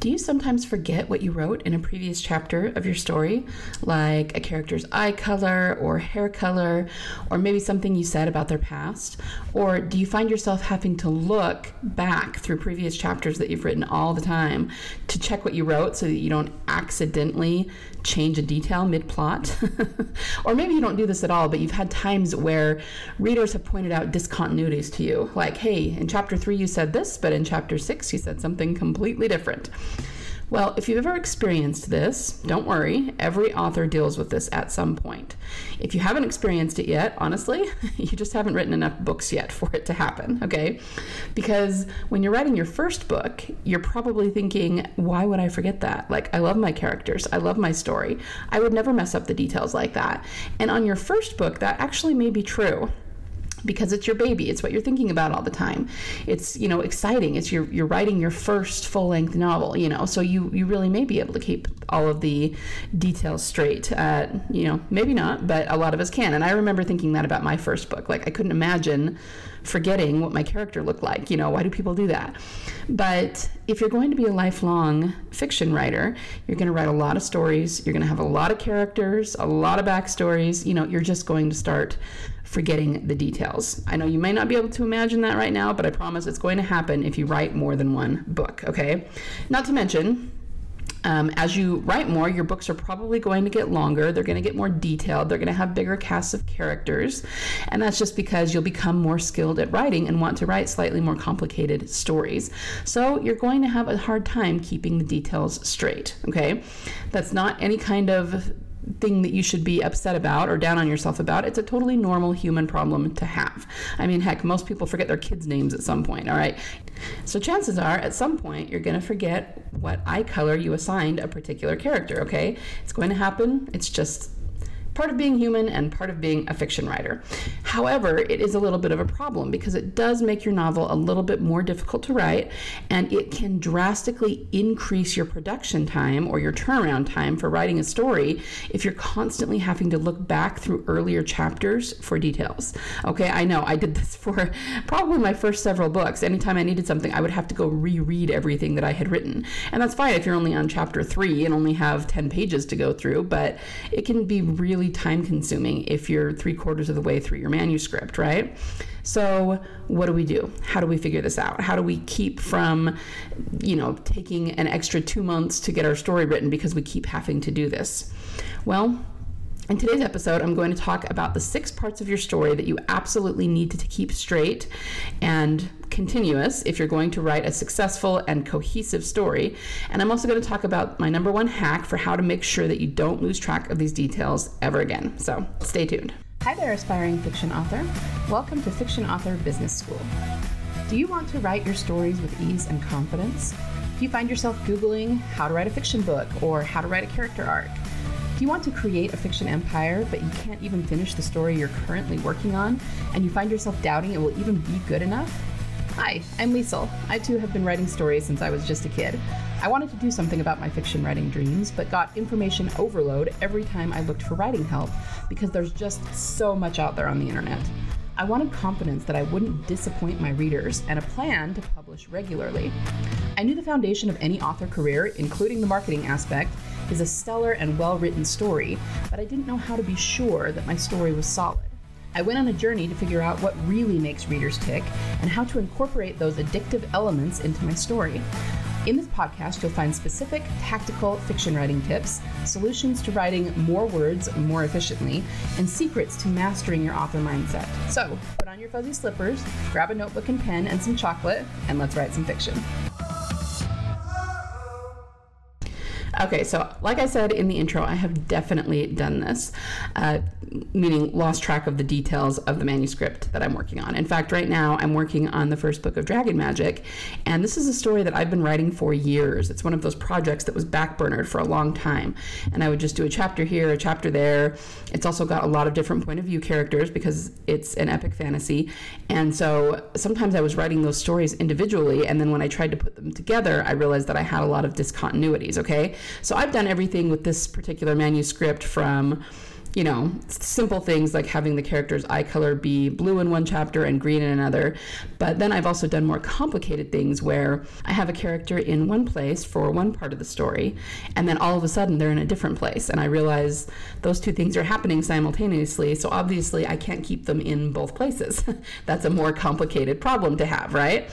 Do you sometimes forget what you wrote in a previous chapter of your story, like a character's eye color or hair color, or maybe something you said about their past? Or do you find yourself having to look back through previous chapters that you've written all the time to check what you wrote so that you don't accidentally change a detail mid plot? or maybe you don't do this at all, but you've had times where readers have pointed out discontinuities to you, like, hey, in chapter three you said this, but in chapter six you said something completely different. Well, if you've ever experienced this, don't worry. Every author deals with this at some point. If you haven't experienced it yet, honestly, you just haven't written enough books yet for it to happen, okay? Because when you're writing your first book, you're probably thinking, why would I forget that? Like, I love my characters, I love my story. I would never mess up the details like that. And on your first book, that actually may be true because it's your baby. It's what you're thinking about all the time. It's you know exciting. It's you're, you're writing your first full-length novel you know? So you you really may be able to keep all of the details straight uh, you know maybe not but a lot of us can. And i remember thinking that about my first book. Like i couldn't imagine forgetting what my character looked like you know? Why do people do that? But if you're going to be a lifelong fiction writer you're going to write a lot of stories. You're going to have a lot of characters a lot of backstories. You know you're just going to start forgetting the details. I know you may not be able to imagine that right now, but I promise it's going to happen if you write more than one book, okay? Not to mention, um, as you write more, your books are probably going to get longer. They're going to get more detailed. They're going to have bigger casts of characters. And that's just because you'll become more skilled at writing and want to write slightly more complicated stories. So you're going to have a hard time keeping the details straight, okay? That's not any kind of thing that you should be upset about or down on yourself about. It's a totally normal human problem to have. I mean, heck, most people forget their kids' names at some point, all right? So chances are at some point you're going to forget what eye color you assigned a particular character, okay? It's going to happen. It's just part of being human and part of being a fiction writer. However, it is a little bit of a problem because it does make your novel a little bit more difficult to write and it can drastically increase your production time or your turnaround time for writing a story if you're constantly having to look back through earlier chapters for details. Okay, I know I did this for probably my first several books. Anytime I needed something, I would have to go reread everything that I had written. And that's fine if you're only on chapter three and only have 10 pages to go through, but it can be really time consuming if you're three quarters of the way through your manuscript, right? So, what do we do? How do we figure this out? How do we keep from, you know, taking an extra two months to get our story written because we keep having to do this? Well, in today's episode, I'm going to talk about the six parts of your story that you absolutely need to, keep straight and continuous if you're going to write a successful and cohesive story. And I'm also going to talk about my number one hack for how to make sure that you don't lose track of these details ever again. So stay tuned. Hi there, aspiring fiction author. Welcome to Fiction Author Business School. Do you want to write your stories with ease and confidence? Do you find yourself Googling how to write a fiction book or how to write a character arc? Do you want to create a fiction empire, but you can't even finish the story you're currently working on, and you find yourself doubting it will even be good enough? Hi, I'm Liesel. I too have been writing stories since I was just a kid. I wanted to do something about my fiction writing dreams, but got information overload every time I looked for writing help because there's just so much out there on the internet. I wanted confidence that I wouldn't disappoint my readers and a plan to publish regularly. I knew the foundation of any author career, including the marketing aspect, is a stellar and well written story, but I didn't know how to be sure that my story was solid. I went on a journey to figure out what really makes readers tick and how to incorporate those addictive elements into my story. In this podcast, you'll find specific tactical fiction writing tips, solutions to writing more words more efficiently, and secrets to mastering your author mindset. So, put on your fuzzy slippers, grab a notebook and pen and some chocolate, and let's write some fiction. Okay, so like I said in the intro, I have definitely done this, uh, meaning lost track of the details of the manuscript that I'm working on. In fact, right now I'm working on the first book of Dragon Magic, and this is a story that I've been writing for years. It's one of those projects that was backburnered for a long time, and I would just do a chapter here, a chapter there. It's also got a lot of different point of view characters because it's an epic fantasy, and so sometimes I was writing those stories individually, and then when I tried to put them together, I realized that I had a lot of discontinuities. Okay, so I've done everything with this particular manuscript from you know, simple things like having the character's eye color be blue in one chapter and green in another. But then I've also done more complicated things where I have a character in one place for one part of the story, and then all of a sudden they're in a different place. And I realize those two things are happening simultaneously. So obviously I can't keep them in both places. That's a more complicated problem to have, right?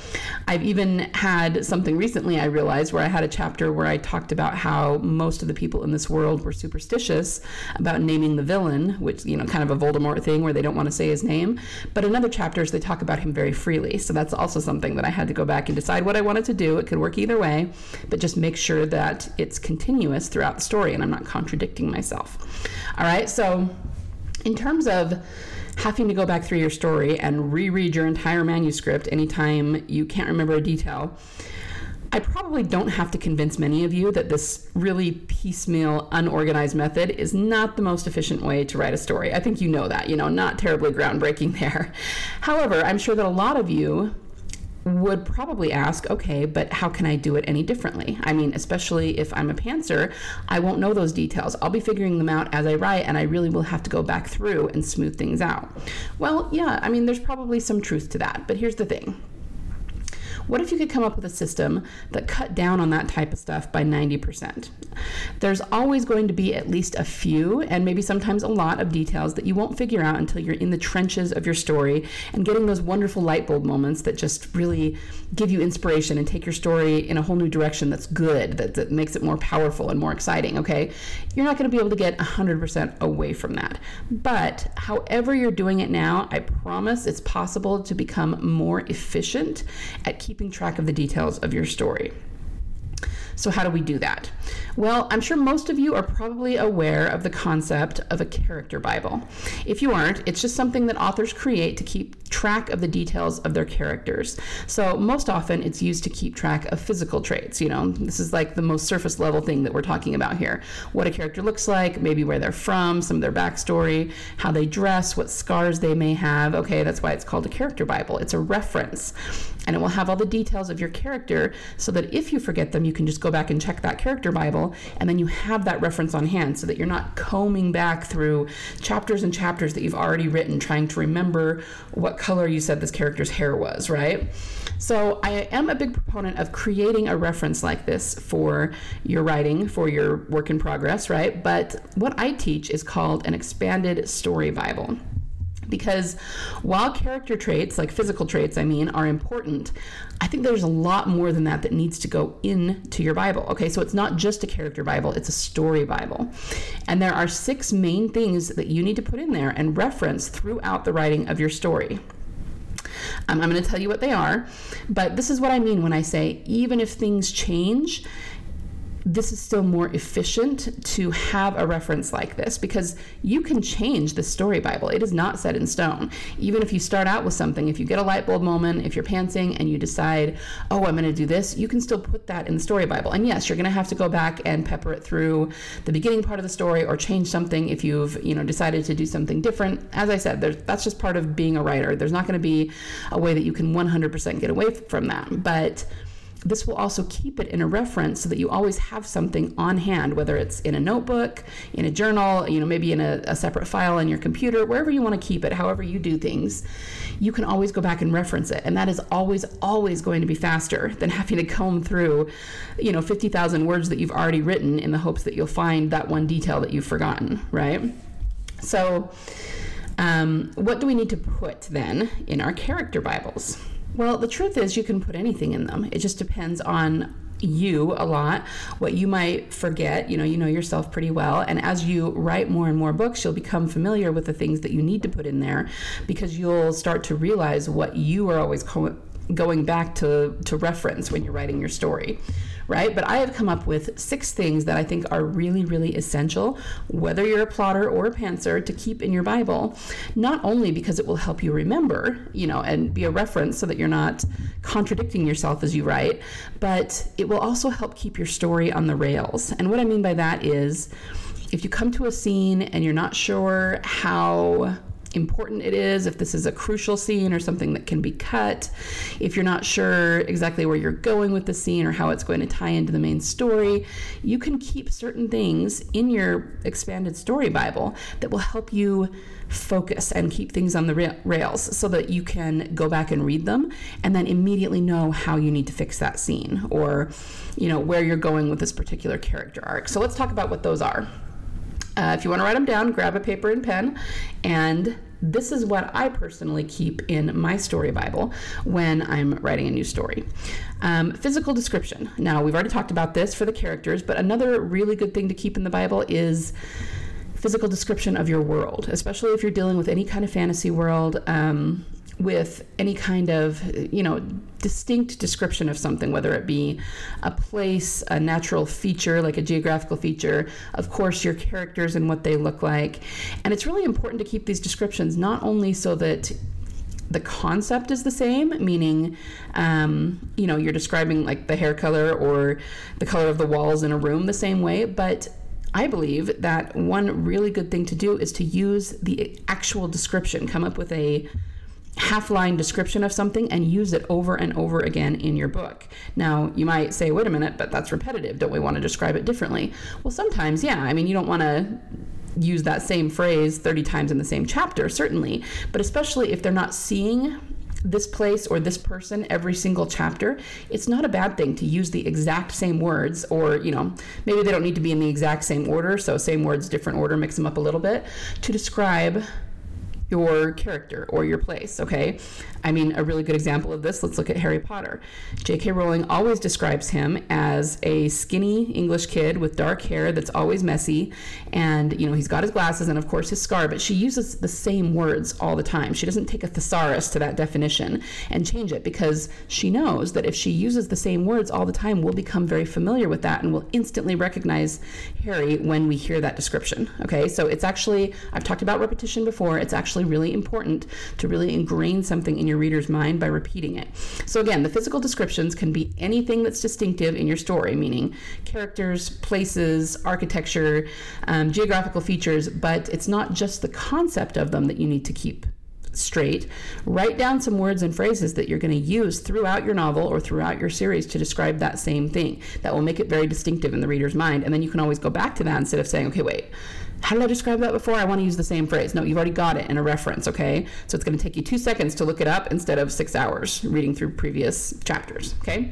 I've even had something recently I realized where I had a chapter where I talked about how most of the people in this world were superstitious about naming the villain, which, you know, kind of a Voldemort thing where they don't want to say his name. But in other chapters, they talk about him very freely. So that's also something that I had to go back and decide what I wanted to do. It could work either way, but just make sure that it's continuous throughout the story and I'm not contradicting myself. All right, so in terms of having to go back through your story and reread your entire manuscript anytime you can't remember a detail, I probably don't have to convince many of you that this really piecemeal, unorganized method is not the most efficient way to write a story. I think you know that, you know, not terribly groundbreaking there. However, I'm sure that a lot of you would probably ask, okay, but how can I do it any differently? I mean, especially if I'm a pantser, I won't know those details. I'll be figuring them out as I write, and I really will have to go back through and smooth things out. Well, yeah, I mean, there's probably some truth to that, but here's the thing what if you could come up with a system that cut down on that type of stuff by 90%? There's always going to be at least a few, and maybe sometimes a lot of details that you won't figure out until you're in the trenches of your story and getting those wonderful light bulb moments that just really give you inspiration and take your story in a whole new direction that's good, that, that makes it more powerful and more exciting, okay? You're not going to be able to get 100% away from that. But however you're doing it now, I promise it's possible to become more efficient at keeping keeping track of the details of your story. So, how do we do that? Well, I'm sure most of you are probably aware of the concept of a character Bible. If you aren't, it's just something that authors create to keep track of the details of their characters. So, most often it's used to keep track of physical traits. You know, this is like the most surface level thing that we're talking about here. What a character looks like, maybe where they're from, some of their backstory, how they dress, what scars they may have. Okay, that's why it's called a character Bible. It's a reference and it will have all the details of your character so that if you forget them, you can just go back and check that character Bible, and then you have that reference on hand so that you're not combing back through chapters and chapters that you've already written trying to remember what color you said this character's hair was, right? So I am a big proponent of creating a reference like this for your writing, for your work in progress, right? But what I teach is called an expanded story Bible. Because while character traits, like physical traits, I mean, are important, I think there's a lot more than that that needs to go into your Bible. Okay, so it's not just a character Bible, it's a story Bible. And there are six main things that you need to put in there and reference throughout the writing of your story. Um, I'm going to tell you what they are, but this is what I mean when I say even if things change, this is still more efficient to have a reference like this because you can change the story Bible. It is not set in stone. Even if you start out with something, if you get a light bulb moment, if you're pantsing and you decide, oh, I'm going to do this, you can still put that in the story Bible. And yes, you're going to have to go back and pepper it through the beginning part of the story or change something if you've, you know, decided to do something different. As I said, that's just part of being a writer. There's not going to be a way that you can 100% get away from that. But this will also keep it in a reference so that you always have something on hand, whether it's in a notebook, in a journal, you know, maybe in a, a separate file on your computer, wherever you want to keep it, however you do things, you can always go back and reference it. And that is always, always going to be faster than having to comb through, you know, 50,000 words that you've already written in the hopes that you'll find that one detail that you've forgotten, right? So, um, what do we need to put then in our character Bibles? Well, the truth is, you can put anything in them. It just depends on you a lot, what you might forget. You know, you know yourself pretty well. And as you write more and more books, you'll become familiar with the things that you need to put in there because you'll start to realize what you are always co- going back to, to reference when you're writing your story right? But I have come up with six things that I think are really, really essential, whether you're a plotter or a pantser, to keep in your Bible, not only because it will help you remember, you know, and be a reference so that you're not contradicting yourself as you write, but it will also help keep your story on the rails. And what I mean by that is if you come to a scene and you're not sure how important it is, if this is a crucial scene or something that can be cut, if you're not sure exactly where you're going with the scene or how it's going to tie into the main story, you can keep certain things in your expanded story Bible that will help you focus and keep things on the rails so that you can go back and read them and then immediately know how you need to fix that scene or you know where you're going with this particular character arc. So let's talk about what those are. Uh, if you want to write them down, grab a paper and pen. And this is what I personally keep in my story Bible when I'm writing a new story. Um, physical description. Now, we've already talked about this for the characters, but another really good thing to keep in the Bible is physical description of your world, especially if you're dealing with any kind of fantasy world. Um, with any kind of you know distinct description of something whether it be a place a natural feature like a geographical feature of course your characters and what they look like. And it's really important to keep these descriptions not only so that the concept is the same, meaning, um, you know, you're describing like the hair color or the color of the walls in a room the same way, but I believe that one really good thing to do is to use the actual description, come up with a half line description of something and use it over and over again in your book. Now, you might say, wait a minute, but that's repetitive. Don't we want to describe it differently? Well, sometimes, yeah. I mean, you don't want to use that same phrase 30 times in the same chapter, certainly, but especially if they're not seeing this place or this person every single chapter, it's not a bad thing to use the exact same words, or, you know, maybe they don't need to be in the exact same order, so same words, different order, mix them up a little bit, to describe your character or your place, okay? I mean, a really good example of this, let's look at Harry Potter. J.K. Rowling always describes him as a skinny English kid with dark hair that's always messy. And, you know, he's got his glasses and, of course, his scar, but she uses the same words all the time. She doesn't take a thesaurus to that definition and change it because she knows that if she uses the same words all the time, we'll become very familiar with that and we'll instantly recognize Harry when we hear that description. Okay, so it's actually, I've talked about repetition before, it's actually really important to really ingrain something in your reader's mind by repeating it. So, again, the physical descriptions can be anything that's distinctive in your story, meaning characters, places, architecture, um, geographical features, but it's not just the concept of them that you need to keep straight. Write down some words and phrases that you're going to use throughout your novel or throughout your series to describe that same thing. That will make it very distinctive in the reader's mind. And then you can always go back to that instead of saying, okay, wait, how did I describe that before? I want to use the same phrase. No, you've already got it in a reference, okay? So it's going to take you two seconds to look it up instead of six hours reading through previous chapters, okay?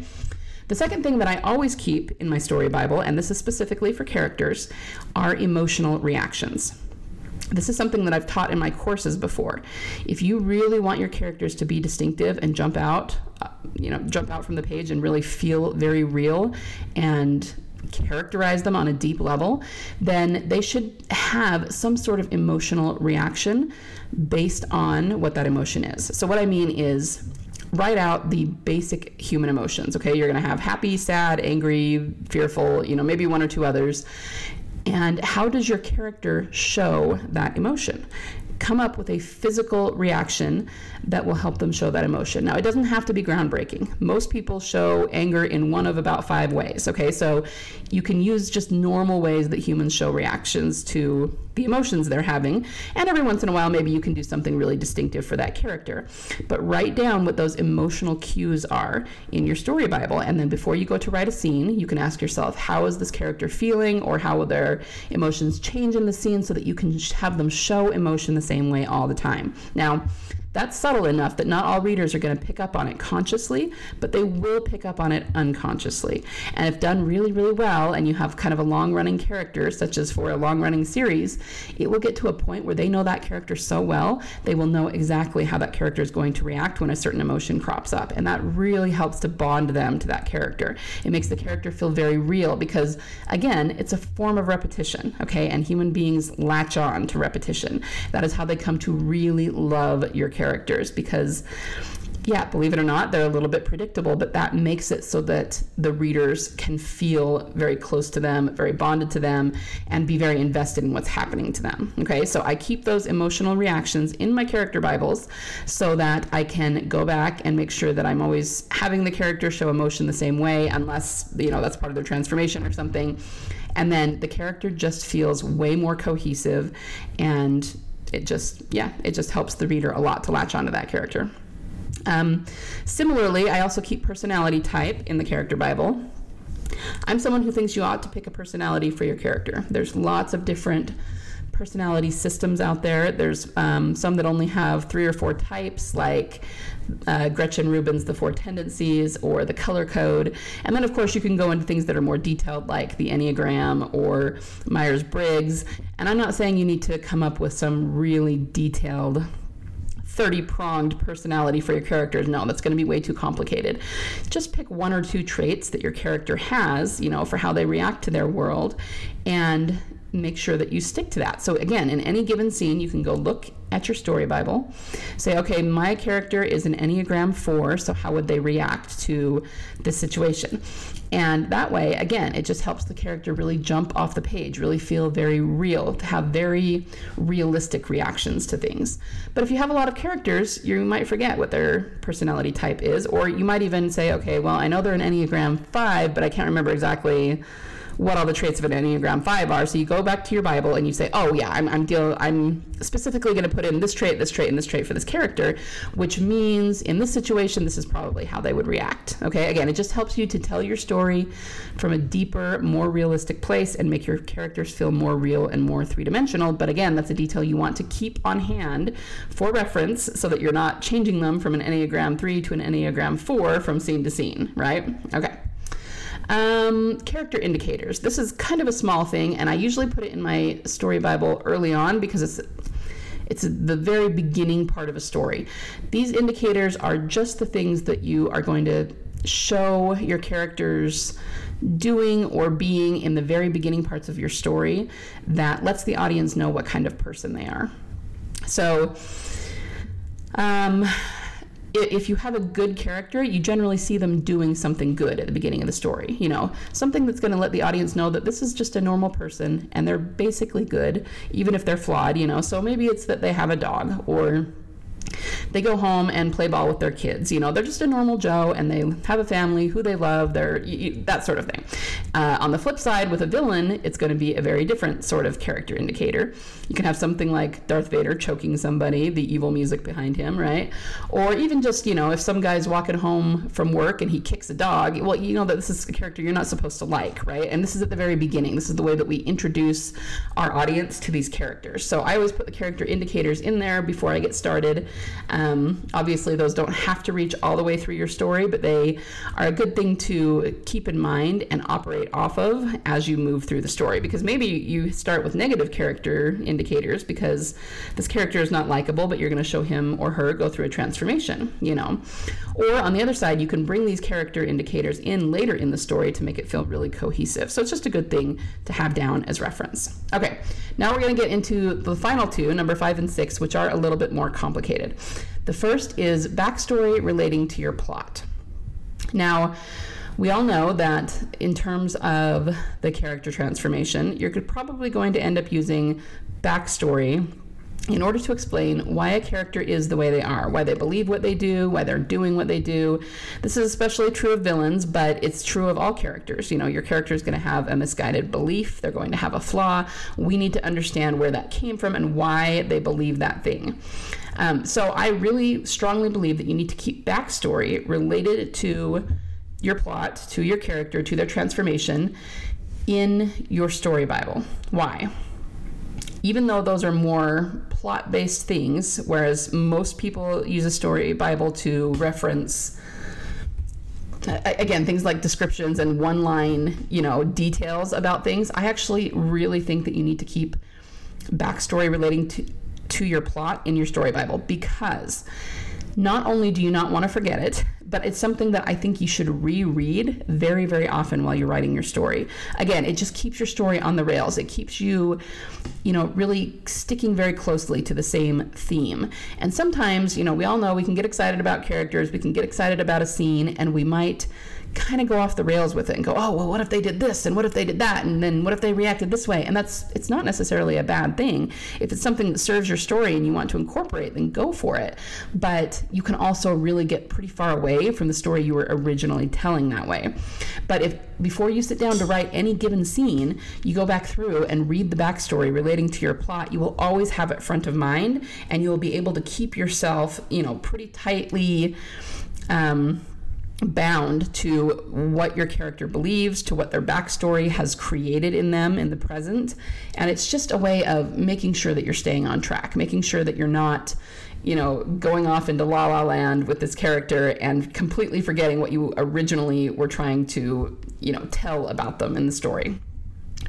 The second thing that I always keep in my story Bible, and this is specifically for characters, are emotional reactions. This is something that I've taught in my courses before. If you really want your characters to be distinctive and jump out, uh, you know, jump out from the page and really feel very real and characterize them on a deep level, then they should have some sort of emotional reaction based on what that emotion is. So, what I mean is, write out the basic human emotions. Okay, you're going to have happy, sad, angry, fearful, you know, maybe one or two others. And how does your character show that emotion? come up with a physical reaction that will help them show that emotion. Now, it doesn't have to be groundbreaking. Most people show anger in one of about five ways, okay? So you can use just normal ways that humans show reactions to the emotions they're having. And every once in a while, maybe you can do something really distinctive for that character. But write down what those emotional cues are in your story Bible. And then before you go to write a scene, you can ask yourself, how is this character feeling? Or how will their emotions change in the scene so that you can have them show emotion the same way all the time. Now, that's subtle enough that not all readers are going to pick up on it consciously, but they will pick up on it unconsciously. And if done really, really well, and you have kind of a long running character, such as for a long running series, it will get to a point where they know that character so well, they will know exactly how that character is going to react when a certain emotion crops up. And that really helps to bond them to that character. It makes the character feel very real because, again, it's a form of repetition, okay? And human beings latch on to repetition. That is how they come to really love your character characters because yeah, believe it or not, they're a little bit predictable, but that makes it so that the readers can feel very close to them, very bonded to them, and be very invested in what's happening to them. Okay, so I keep those emotional reactions in my character Bibles so that I can go back and make sure that I'm always having the character show emotion the same way, unless, you know, that's part of their transformation or something. And then the character just feels way more cohesive and it just, yeah, it just helps the reader a lot to latch onto that character. Um, similarly, I also keep personality type in the character Bible. I'm someone who thinks you ought to pick a personality for your character. There's lots of different personality systems out there. There's um, some that only have three or four types, like uh, Gretchen Rubin's The Four Tendencies or the Color Code. And then, of course, you can go into things that are more detailed, like the Enneagram or Myers Briggs. And I'm not saying you need to come up with some really detailed 30 pronged personality for your characters. No, that's going to be way too complicated. Just pick one or two traits that your character has, you know, for how they react to their world and make sure that you stick to that. So, again, in any given scene, you can go look at your story Bible, say, okay, my character is an Enneagram 4, so how would they react to this situation? And that way, again, it just helps the character really jump off the page, really feel very real, to have very realistic reactions to things. But if you have a lot of characters, you might forget what their personality type is, or you might even say, okay, well, I know they're an Enneagram 5, but I can't remember exactly what all the traits of an Enneagram 5 are. So you go back to your Bible and you say, oh, yeah, I'm, I'm, deal, I'm specifically going to put in this trait, this trait, and this trait for this character, which means in this situation, this is probably how they would react. Okay, again, it just helps you to tell your story from a deeper, more realistic place and make your characters feel more real and more three dimensional. But again, that's a detail you want to keep on hand for reference so that you're not changing them from an Enneagram 3 to an Enneagram 4 from scene to scene, right? Okay. Um, character indicators. This is kind of a small thing, and I usually put it in my story Bible early on because it's it's the very beginning part of a story. These indicators are just the things that you are going to show your characters doing or being in the very beginning parts of your story that lets the audience know what kind of person they are. So, um, if you have a good character, you generally see them doing something good at the beginning of the story. You know, something that's going to let the audience know that this is just a normal person and they're basically good, even if they're flawed, you know. So maybe it's that they have a dog or they go home and play ball with their kids. You know, they're just a normal Joe and they have a family who they love, they're you, that sort of thing. Uh, on the flip side, with a villain, it's going to be a very different sort of character indicator. You can have something like Darth Vader choking somebody, the evil music behind him, right? Or even just, you know, if some guy's walking home from work and he kicks a dog, well, you know that this is a character you're not supposed to like, right? And this is at the very beginning. This is the way that we introduce our audience to these characters. So I always put the character indicators in there before I get started. Um, obviously, those don't have to reach all the way through your story, but they are a good thing to keep in mind and operate off of as you move through the story. Because maybe you start with negative character indicators because this character is not likable, but you're going to show him or her go through a transformation, you know. Or on the other side, you can bring these character indicators in later in the story to make it feel really cohesive. So it's just a good thing to have down as reference. Okay, now we're going to get into the final two, number five and six, which are a little bit more complicated. The first is backstory relating to your plot. Now, we all know that in terms of the character transformation, you're probably going to end up using backstory in order to explain why a character is the way they are, why they believe what they do, why they're doing what they do. This is especially true of villains, but it's true of all characters. You know, your character is going to have a misguided belief, they're going to have a flaw. We need to understand where that came from and why they believe that thing. Um, so I really strongly believe that you need to keep backstory related to your plot, to your character, to their transformation in your story Bible. Why? Even though those are more plot based things, whereas most people use a story Bible to reference again things like descriptions and one line you know details about things i actually really think that you need to keep backstory relating to to your plot in your story bible because not only do you not want to forget it but it's something that I think you should reread very, very often while you're writing your story. Again, it just keeps your story on the rails. It keeps you, you know, really sticking very closely to the same theme. And sometimes, you know, we all know we can get excited about characters, we can get excited about a scene, and we might kind of go off the rails with it and go, oh, well, what if they did this? And what if they did that? And then what if they reacted this way? And that's, it's not necessarily a bad thing. If it's something that serves your story and you want to incorporate, then go for it. But you can also really get pretty far away from the story you were originally telling that way. But if before you sit down to write any given scene, you go back through and read the backstory relating to your plot, you will always have it front of mind and you will be able to keep yourself, you know, pretty tightly um, bound to what your character believes, to what their backstory has created in them in the present. And it's just a way of making sure that you're staying on track, making sure that you're not, you know, going off into la la land with this character and completely forgetting what you originally were trying to, you know, tell about them in the story.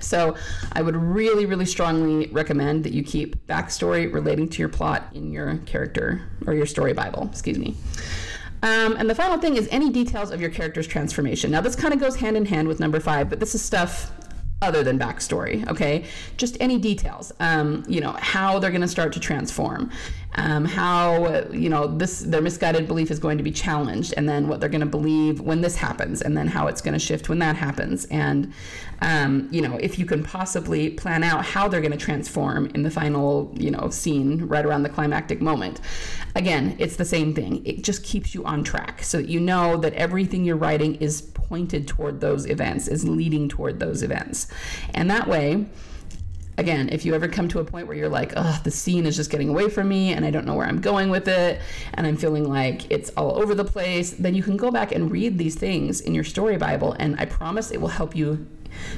So, I would really, really strongly recommend that you keep backstory relating to your plot in your character or your story Bible, excuse me. Um, and the final thing is any details of your character's transformation. Now, this kind of goes hand in hand with number five, but this is stuff other than backstory, okay? Just any details, um, you know, how they're to start to transform, um, how, you know, this their misguided belief is going to be challenged, and then what they're going to believe when this happens, and then how it's going to shift when that happens. And, um, you know, if you can possibly plan out how they're going to transform in the final, you know, scene right around the climactic moment. Again, it's the same thing. It just keeps you on track so that you know that everything you're writing is pointed toward those events, is leading toward those events. And that way, again, if you ever come to a point where you're like, oh, the scene is just getting away from me and I don't know where I'm going with it and I'm feeling like it's all over the place, then you can go back and read these things in your story Bible. And I promise it will help you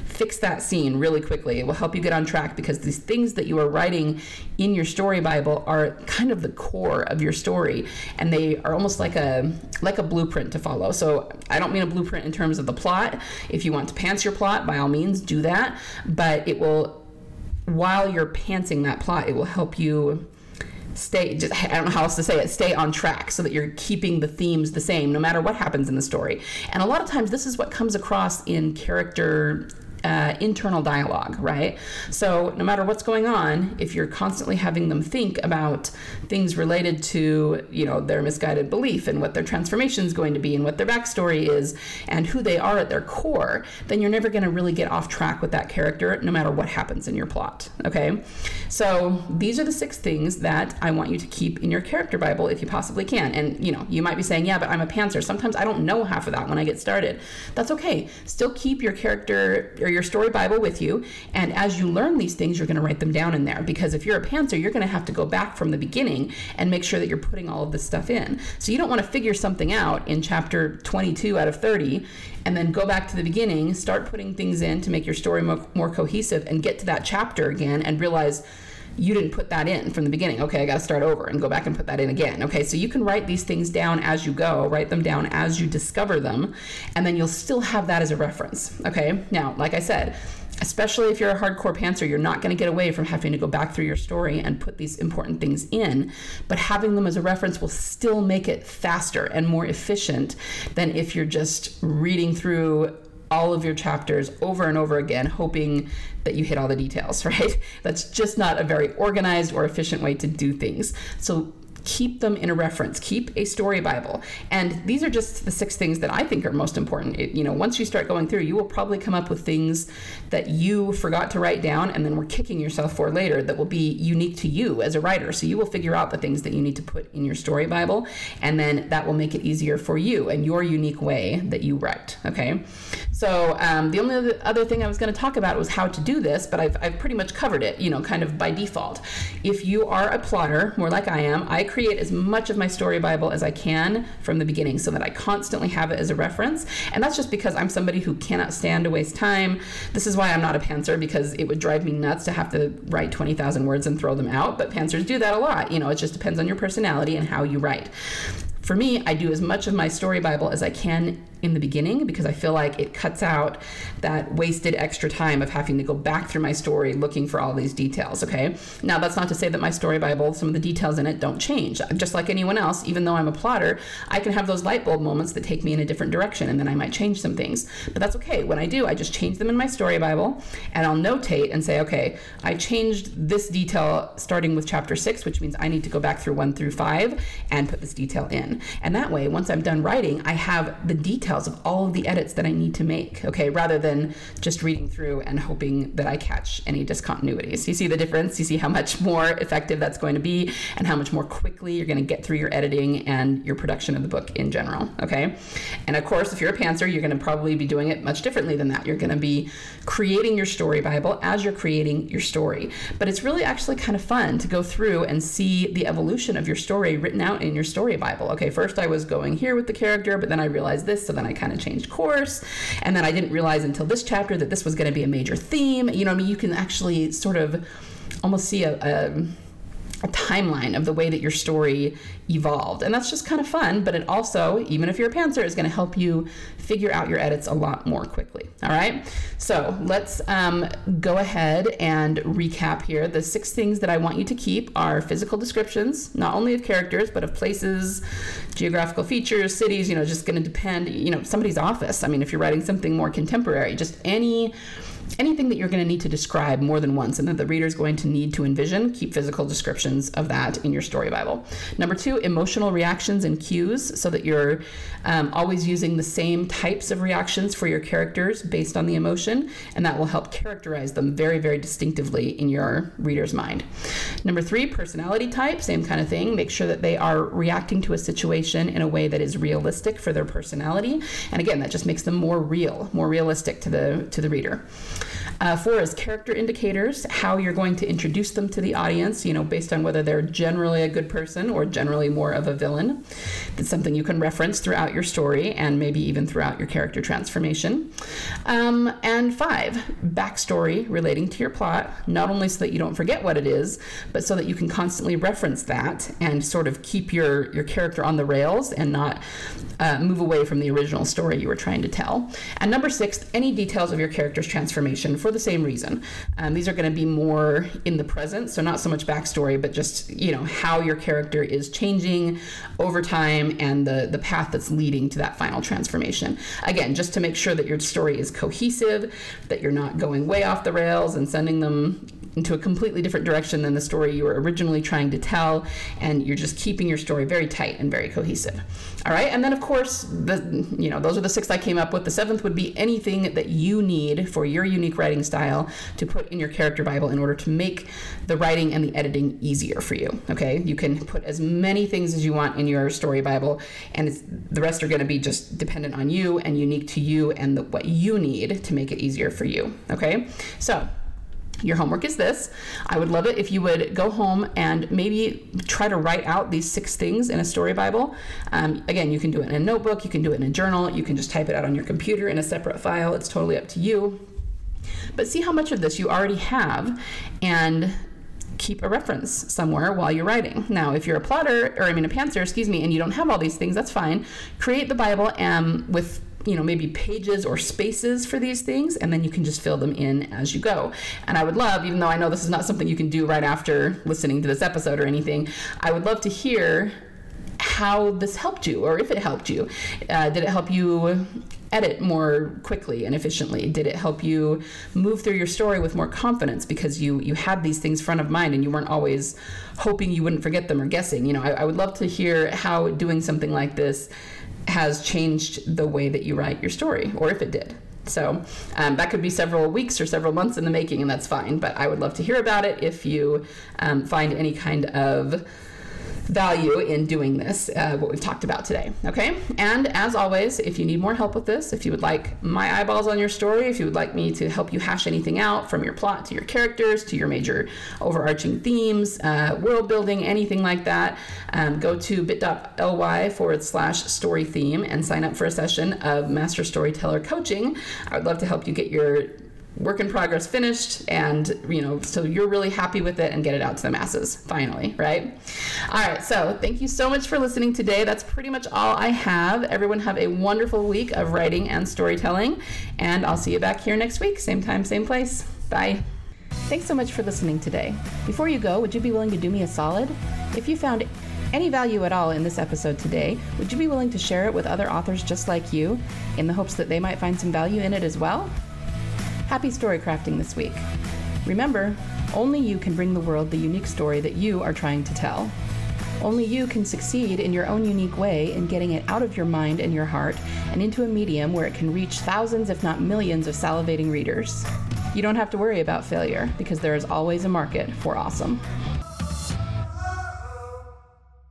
fix that scene really quickly. It will help you get on track because these things that you are writing in your story bible are kind of the core of your story and they are almost like a like a blueprint to follow. So I don't mean a blueprint in terms of the plot. If you want to pants your plot, by all means do that, but it will while you're pantsing that plot, it will help you stay just i don't know how else to say it stay on track so that you're keeping the themes the same no matter what happens in the story. And a lot of times this is what comes across in character uh, internal dialogue, right? So, no matter what's going on, if you're constantly having them think about things related to, you know, their misguided belief and what their transformation is going to be and what their backstory is and who they are at their core, then you're never going to really get off track with that character, no matter what happens in your plot, okay? So, these are the six things that I want you to keep in your character Bible if you possibly can. And, you know, you might be saying, yeah, but I'm a pantser. Sometimes I don't know half of that when I get started. That's okay. Still keep your character or your story Bible with you. And as you learn these things, you're going to write them down in there. Because if you're a pantser, you're going to have to go back from the beginning and make sure that you're putting all of this stuff in. So you don't want to figure something out in chapter 22 out of 30 and then go back to the beginning, start putting things in to make your story more, more cohesive, and get to that chapter again and realize you didn't put that in from the beginning. Okay, I got to start over and go back and put that in again. Okay, so you can write these things down as you go, write them down as you discover them, and then you'll still have that as a reference. Okay, now, like I said, especially if you're a hardcore pantser, you're not going to get away from having to go back through your story and put these important things in. But having them as a reference will still make it faster and more efficient than if you're just reading through all of your chapters over and over again, hoping that you hit all the details, right? That's just not a very organized or efficient way to do things. So keep them in a reference keep a story bible. And these are just the six things that i think are most important. It, you know once you start going through you will probably come up with things that you forgot to write down and then were kicking yourself for later that will be unique to you as a writer. So you will figure out the things that you need to put in your story bible and then that will make it easier for you and your unique way that you write okay? So um, the only other thing i was going to talk about was how to do this but I've, I've pretty much covered it you know kind of by default. If you are a plotter more like i am i create as much of my story Bible as I can from the beginning so that I constantly have it as a reference. And that's just because I'm somebody who cannot stand to waste time. This is why I'm not a pantser because it would drive me nuts to have to write 20,000 words and throw them out. But pantsers do that a lot. You know, it just depends on your personality and how you write. For me, I do as much of my story Bible as I can in the beginning because I feel like it cuts out that wasted extra time of having to go back through my story looking for all these details. Okay. Now, that's not to say that my story Bible, some of the details in it don't change. Just like anyone else, even though I'm a plotter, I can have those light bulb moments that take me in a different direction and then I might change some things. But that's okay. When I do, I just change them in my story Bible and I'll notate and say, okay, I changed this detail starting with chapter six, which means I need to go back through one through five and put this detail in. And that way, once I'm done writing, I have the detail files of all of the edits that I need to make, okay, rather than just reading through and hoping that I catch any discontinuities. You see the difference? You see how much more effective that's going to be and how much more quickly you're going to get through your editing and your production of the book in general, okay? And of course, if you're a pantser, you're going to probably be doing it much differently than that. You're going to be creating your story Bible as you're creating your story. But it's really actually kind of fun to go through and see the evolution of your story written out in your story Bible. Okay, first I was going here with the character, but then I realized this, so then I kind of changed course. And then I didn't realize until this chapter that this was going to be a major theme. You know, I mean, you can actually sort of almost see a, a a timeline of the way that your story evolved. And that's just kind of fun, but it also, even if you're a pantser, is going to help you figure out your edits a lot more quickly. All right. So let's um, go ahead and recap here. The six things that I want you to keep are physical descriptions, not only of characters, but of places, geographical features, cities, you know, just going to depend, you know, somebody's office. I mean, if you're writing something more contemporary, just any anything that you're going to need to describe more than once and that the reader is going to need to envision, keep physical descriptions of that in your story Bible. Number two, emotional reactions and cues so that you're um, always using the same types of reactions for your characters based on the emotion, and that will help characterize them very, very distinctively in your reader's mind. Number three, personality type, same kind of thing. Make sure that they are reacting to a situation in a way that is realistic for their personality. And again, that just makes them more real, more realistic to the to the reader. Uh, four is character indicators, how you're going to introduce them to the audience, you know, based on whether they're generally a good person or generally more of a villain. That's something you can reference throughout your story and maybe even throughout your character transformation. Um, and five, backstory relating to your plot, not only so that you don't forget what it is, but so that you can constantly reference that and sort of keep your, your character on the rails and not uh, move away from the original story you were trying to tell. And number six, any details of your character's transformation for the same reason. Um, these are going to be more in the present, so not so much backstory, but just you know how your character is changing over time and the the path that's leading to that final transformation. Again, just to make sure that your story is cohesive, that you're not going way off the rails and sending them into a completely different direction than the story you were originally trying to tell, and you're just keeping your story very tight and very cohesive. All right, and then of course, the you know those are the six I came up with. The seventh would be anything that you need for your unique writing style to put in your character bible in order to make the writing and the editing easier for you. Okay, you can put as many things as you want in your story bible, and the rest are going to be just dependent on you and unique to you and the, what you need to make it easier for you. Okay, so your homework is this. I would love it if you would go home and maybe try to write out these six things in a story Bible. Um, again, you can do it in a notebook, you can do it in a journal, you can just type it out on your computer in a separate file. It's totally up to you. But see how much of this you already have and keep a reference somewhere while you're writing. Now, if you're a plotter, or I mean a pantser, excuse me, and you don't have all these things, that's fine. Create the Bible um, with you know, maybe pages or spaces for these things, and then you can just fill them in as you go. And I would love, even though I know this is not something you can do right after listening to this episode or anything, I would love to hear how this helped you or if it helped you. Uh, did it help you edit more quickly and efficiently? Did it help you move through your story with more confidence because you you had these things front of mind and you weren't always hoping you wouldn't forget them or guessing? You know, I, I would love to hear how doing something like this has changed the way that you write your story, or if it did. So um, that could be several weeks or several months in the making, and that's fine. But I would love to hear about it if you um, find any kind of value in doing this, uh, what we've talked about today. Okay? And as always, if you need more help with this, if you would like my eyeballs on your story, if you would like me to help you hash anything out from your plot to your characters to your major overarching themes, uh, world building, anything like that, um, go to bit.ly forward slash story theme and sign up for a session of Master Storyteller Coaching. I would love to help you get your work in progress finished and you know so you're really happy with it and get it out to the masses finally right? All right so thank you so much for listening today. That's pretty much all i have. Everyone have a wonderful week of writing and storytelling and i'll see you back here next week same time same place. Bye. Thanks so much for listening today. Before you go would you be willing to do me a solid? If you found any value at all in this episode today, would you be willing to share it with other authors just like you in the hopes that they might find some value in it as well? Happy story crafting this week. Remember, only you can bring the world the unique story that you are trying to tell. Only you can succeed in your own unique way in getting it out of your mind and your heart and into a medium where it can reach thousands, if not millions, of salivating readers. You don't have to worry about failure because there is always a market for awesome.